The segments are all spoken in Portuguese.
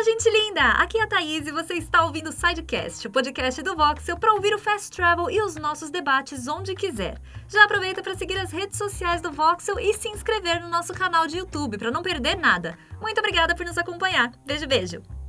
Fala, gente linda! Aqui é a Thaís e você está ouvindo o Sidecast, o podcast do Voxel para ouvir o Fast Travel e os nossos debates onde quiser. Já aproveita para seguir as redes sociais do Voxel e se inscrever no nosso canal de YouTube para não perder nada. Muito obrigada por nos acompanhar. Beijo, beijo!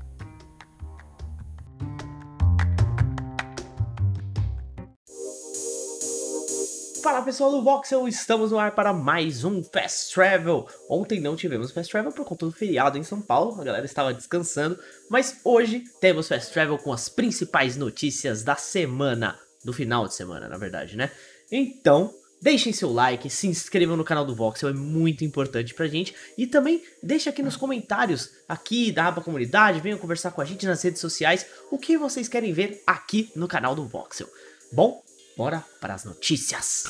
Fala pessoal do Voxel, estamos no ar para mais um Fast Travel. Ontem não tivemos Fast Travel por conta do feriado em São Paulo, a galera estava descansando, mas hoje temos Fast Travel com as principais notícias da semana, do final de semana, na verdade, né? Então, deixem seu like, se inscrevam no canal do Voxel, é muito importante pra gente. E também deixa aqui nos comentários, aqui da aba comunidade, venham conversar com a gente nas redes sociais, o que vocês querem ver aqui no canal do Voxel. Bom, bora para as notícias.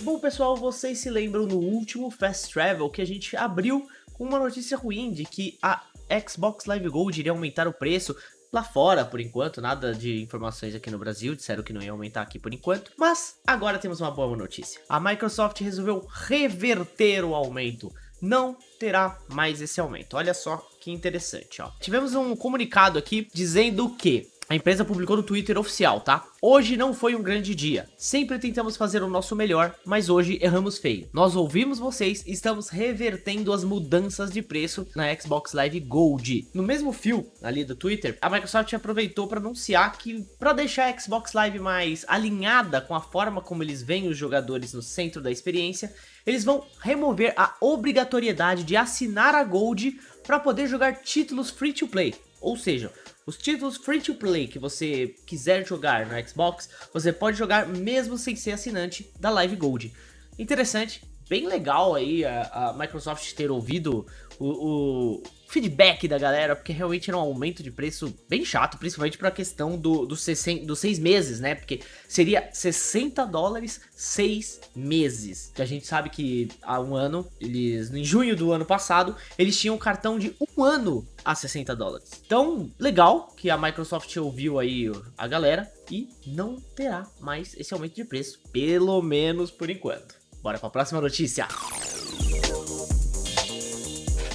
Bom, pessoal, vocês se lembram no último Fast Travel que a gente abriu com uma notícia ruim de que a Xbox Live Gold iria aumentar o preço lá fora por enquanto, nada de informações aqui no Brasil, disseram que não ia aumentar aqui por enquanto, mas agora temos uma boa notícia. A Microsoft resolveu reverter o aumento. Não terá mais esse aumento. Olha só que interessante, ó. Tivemos um comunicado aqui dizendo que a empresa publicou no Twitter oficial, tá? Hoje não foi um grande dia. Sempre tentamos fazer o nosso melhor, mas hoje erramos feio. Nós ouvimos vocês e estamos revertendo as mudanças de preço na Xbox Live Gold. No mesmo fio ali do Twitter, a Microsoft aproveitou para anunciar que para deixar a Xbox Live mais alinhada com a forma como eles veem os jogadores no centro da experiência, eles vão remover a obrigatoriedade de assinar a Gold para poder jogar títulos free to play. Ou seja, os títulos free to play que você quiser jogar no Xbox, você pode jogar mesmo sem ser assinante da Live Gold. Interessante, bem legal aí a, a Microsoft ter ouvido o, o, feedback da galera, porque realmente era um aumento de preço bem chato, principalmente para a questão do, do dos seis meses, né? Porque seria 60 dólares seis meses. Que a gente sabe que há um ano, eles em junho do ano passado, eles tinham um cartão de um ano a 60 dólares. Então, legal que a Microsoft ouviu aí a galera e não terá mais esse aumento de preço, pelo menos por enquanto. Bora para a próxima notícia.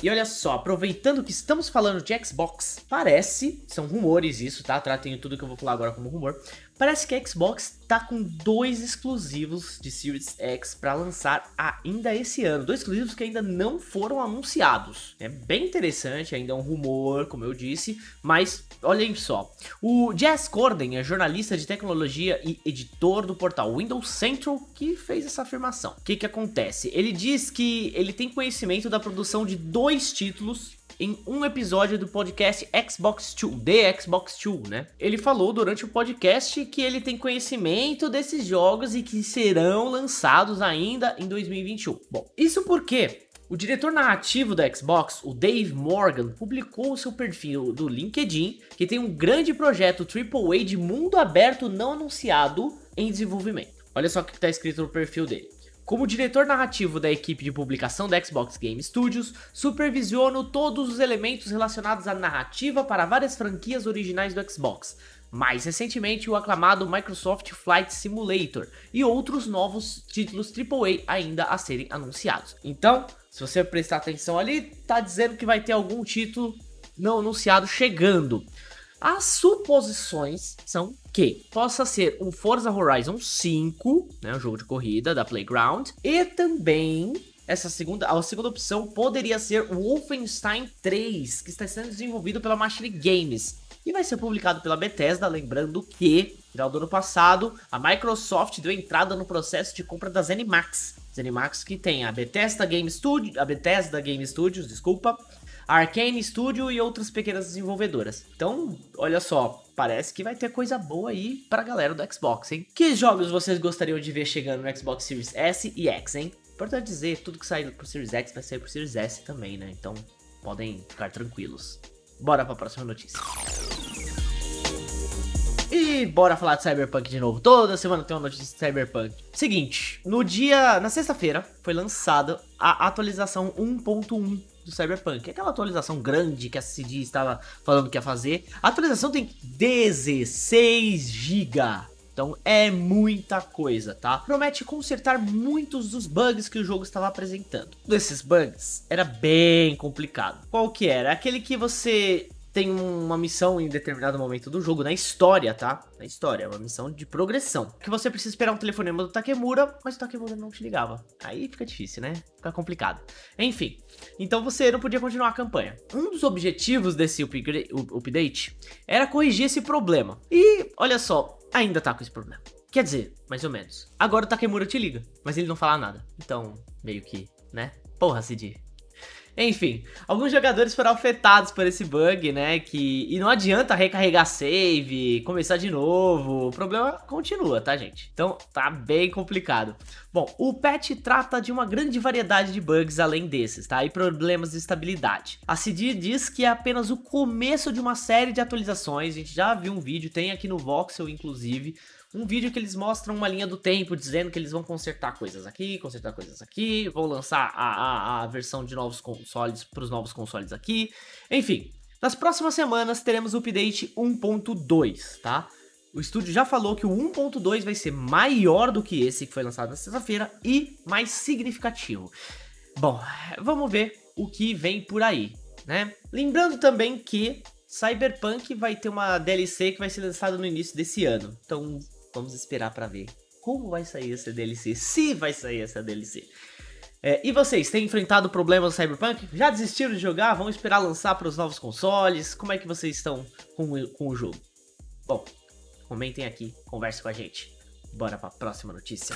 E olha só, aproveitando que estamos falando de Xbox, parece, são rumores isso, tá? Tratem tudo que eu vou falar agora como rumor. Parece que a Xbox tá com dois exclusivos de Series X para lançar ainda esse ano. Dois exclusivos que ainda não foram anunciados. É bem interessante, ainda é um rumor, como eu disse, mas olhem só. O Jazz Corden é jornalista de tecnologia e editor do portal Windows Central que fez essa afirmação. O que que acontece? Ele diz que ele tem conhecimento da produção de dois títulos em um episódio do podcast Xbox 2, The Xbox 2, né? Ele falou durante o podcast que ele tem conhecimento desses jogos e que serão lançados ainda em 2021. Bom, isso porque o diretor narrativo da Xbox, o Dave Morgan, publicou o seu perfil do LinkedIn que tem um grande projeto AAA de mundo aberto não anunciado em desenvolvimento. Olha só o que está escrito no perfil dele. Como diretor narrativo da equipe de publicação da Xbox Game Studios, supervisiono todos os elementos relacionados à narrativa para várias franquias originais do Xbox. Mais recentemente, o aclamado Microsoft Flight Simulator e outros novos títulos AAA ainda a serem anunciados. Então, se você prestar atenção ali, tá dizendo que vai ter algum título não anunciado chegando. As suposições são que possa ser um Forza Horizon 5, né, um jogo de corrida da Playground, e também essa segunda, a segunda opção poderia ser o Wolfenstein 3, que está sendo desenvolvido pela Machine Games e vai ser publicado pela Bethesda, lembrando que, no final do ano passado, a Microsoft deu entrada no processo de compra da ZeniMax. ZeniMax que tem a Bethesda Game Studio, a Bethesda Game Studios, desculpa, Arcane Studio e outras pequenas desenvolvedoras. Então, olha só, parece que vai ter coisa boa aí pra galera do Xbox, hein? Que jogos vocês gostariam de ver chegando no Xbox Series S e X, hein? Importante dizer, tudo que sair pro Series X vai sair pro Series S também, né? Então, podem ficar tranquilos. Bora pra próxima notícia. E bora falar de Cyberpunk de novo. Toda semana tem uma notícia de Cyberpunk. Seguinte, no dia, na sexta-feira, foi lançada a atualização 1.1 do Cyberpunk. Aquela atualização grande que a CD estava falando que ia fazer. A atualização tem 16 GB Então é muita coisa, tá? Promete consertar muitos dos bugs que o jogo estava apresentando. Um desses bugs era bem complicado. Qual que era? Aquele que você tem uma missão em determinado momento do jogo, na história, tá? Na história, é uma missão de progressão. Que você precisa esperar um telefonema do Takemura, mas o Takemura não te ligava. Aí fica difícil, né? Fica complicado. Enfim, então você não podia continuar a campanha. Um dos objetivos desse update era corrigir esse problema. E, olha só, ainda tá com esse problema. Quer dizer, mais ou menos. Agora o Takemura te liga, mas ele não fala nada. Então, meio que, né? Porra, Cid, enfim, alguns jogadores foram afetados por esse bug, né? Que e não adianta recarregar save, começar de novo. O problema continua, tá, gente? Então tá bem complicado. Bom, o patch trata de uma grande variedade de bugs além desses, tá? E problemas de estabilidade. A CD diz que é apenas o começo de uma série de atualizações. A gente já viu um vídeo, tem aqui no Voxel, inclusive um vídeo que eles mostram uma linha do tempo, dizendo que eles vão consertar coisas aqui, consertar coisas aqui, vão lançar a, a, a versão de novos consoles para os novos consoles aqui. Enfim, nas próximas semanas teremos o update 1.2, tá? O estúdio já falou que o 1.2 vai ser maior do que esse que foi lançado na sexta-feira e mais significativo. Bom, vamos ver o que vem por aí, né? Lembrando também que Cyberpunk vai ter uma DLC que vai ser lançada no início desse ano. Então, Vamos esperar para ver como vai sair essa DLC, se vai sair essa DLC. É, e vocês, têm enfrentado problemas no Cyberpunk? Já desistiram de jogar? Vão esperar lançar para os novos consoles? Como é que vocês estão com, com o jogo? Bom, comentem aqui, converse com a gente. Bora para a próxima notícia.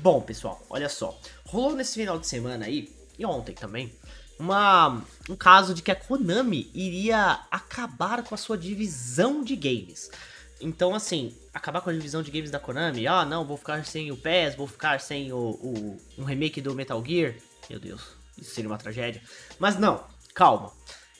Bom, pessoal, olha só. Rolou nesse final de semana aí, e ontem também, uma, um caso de que a Konami iria acabar com a sua divisão de games. Então, assim, acabar com a divisão de games da Konami, ah, não, vou ficar sem o PES, vou ficar sem o, o um remake do Metal Gear. Meu Deus, isso seria uma tragédia. Mas não, calma.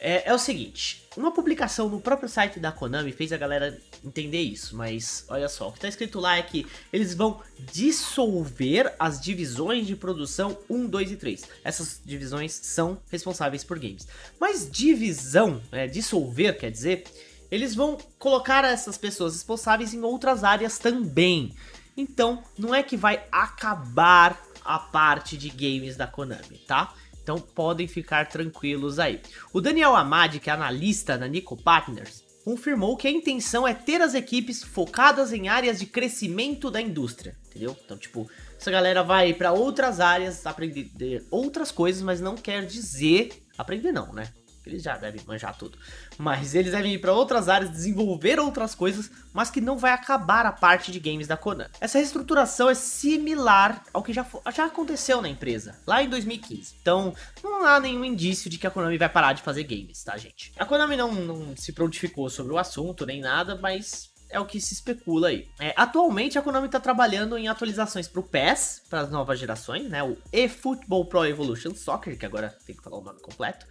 É, é, o seguinte, uma publicação no próprio site da Konami fez a galera entender isso, mas olha só, o que está escrito lá é que eles vão dissolver as divisões de produção 1, 2 e 3. Essas divisões são responsáveis por games. Mas divisão, é, dissolver quer dizer, eles vão colocar essas pessoas responsáveis em outras áreas também. Então, não é que vai acabar a parte de games da Konami, tá? Então podem ficar tranquilos aí. O Daniel Amadi, que é analista na Nico Partners, confirmou que a intenção é ter as equipes focadas em áreas de crescimento da indústria, entendeu? Então, tipo, essa galera vai para outras áreas aprender outras coisas, mas não quer dizer aprender não, né? Eles já devem manjar tudo. Mas eles devem ir para outras áreas, desenvolver outras coisas, mas que não vai acabar a parte de games da Konami. Essa reestruturação é similar ao que já, já aconteceu na empresa, lá em 2015. Então, não há nenhum indício de que a Konami vai parar de fazer games, tá, gente? A Konami não, não se prontificou sobre o assunto nem nada, mas é o que se especula aí. É, atualmente a Konami está trabalhando em atualizações para o PES, para as novas gerações, né? O eFootball Pro Evolution Soccer, que agora tem que falar o nome completo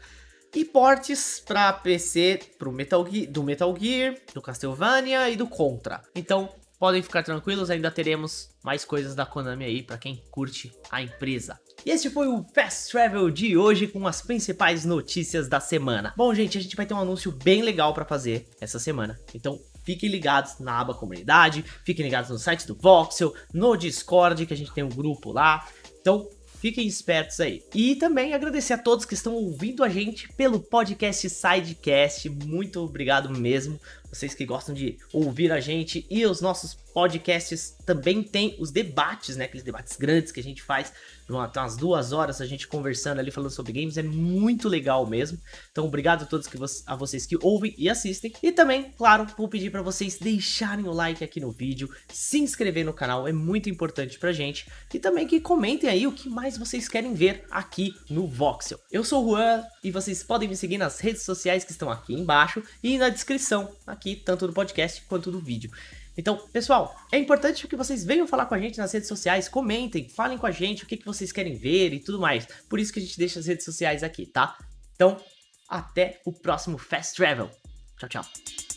e portes para PC pro Metal Gear, do Metal Gear, do Castlevania e do Contra. Então, podem ficar tranquilos, ainda teremos mais coisas da Konami aí para quem curte a empresa. E este foi o Fast Travel de hoje com as principais notícias da semana. Bom, gente, a gente vai ter um anúncio bem legal para fazer essa semana. Então, fiquem ligados na aba comunidade, fiquem ligados no site do Voxel, no Discord, que a gente tem um grupo lá. Então, Fiquem espertos aí. E também agradecer a todos que estão ouvindo a gente pelo podcast Sidecast. Muito obrigado mesmo. Vocês que gostam de ouvir a gente e os nossos podcasts também tem os debates, né? Aqueles debates grandes que a gente faz umas duas horas a gente conversando ali falando sobre games, é muito legal mesmo. Então, obrigado a todos que a vocês que ouvem e assistem. E também, claro, vou pedir para vocês deixarem o like aqui no vídeo, se inscrever no canal, é muito importante pra gente. E também que comentem aí o que mais vocês querem ver aqui no Voxel. Eu sou o Juan e vocês podem me seguir nas redes sociais que estão aqui embaixo e na descrição aqui, tanto do podcast quanto do vídeo. Então, pessoal, é importante que vocês venham falar com a gente nas redes sociais, comentem, falem com a gente o que, que vocês querem ver e tudo mais. Por isso que a gente deixa as redes sociais aqui, tá? Então, até o próximo Fast Travel. Tchau, tchau.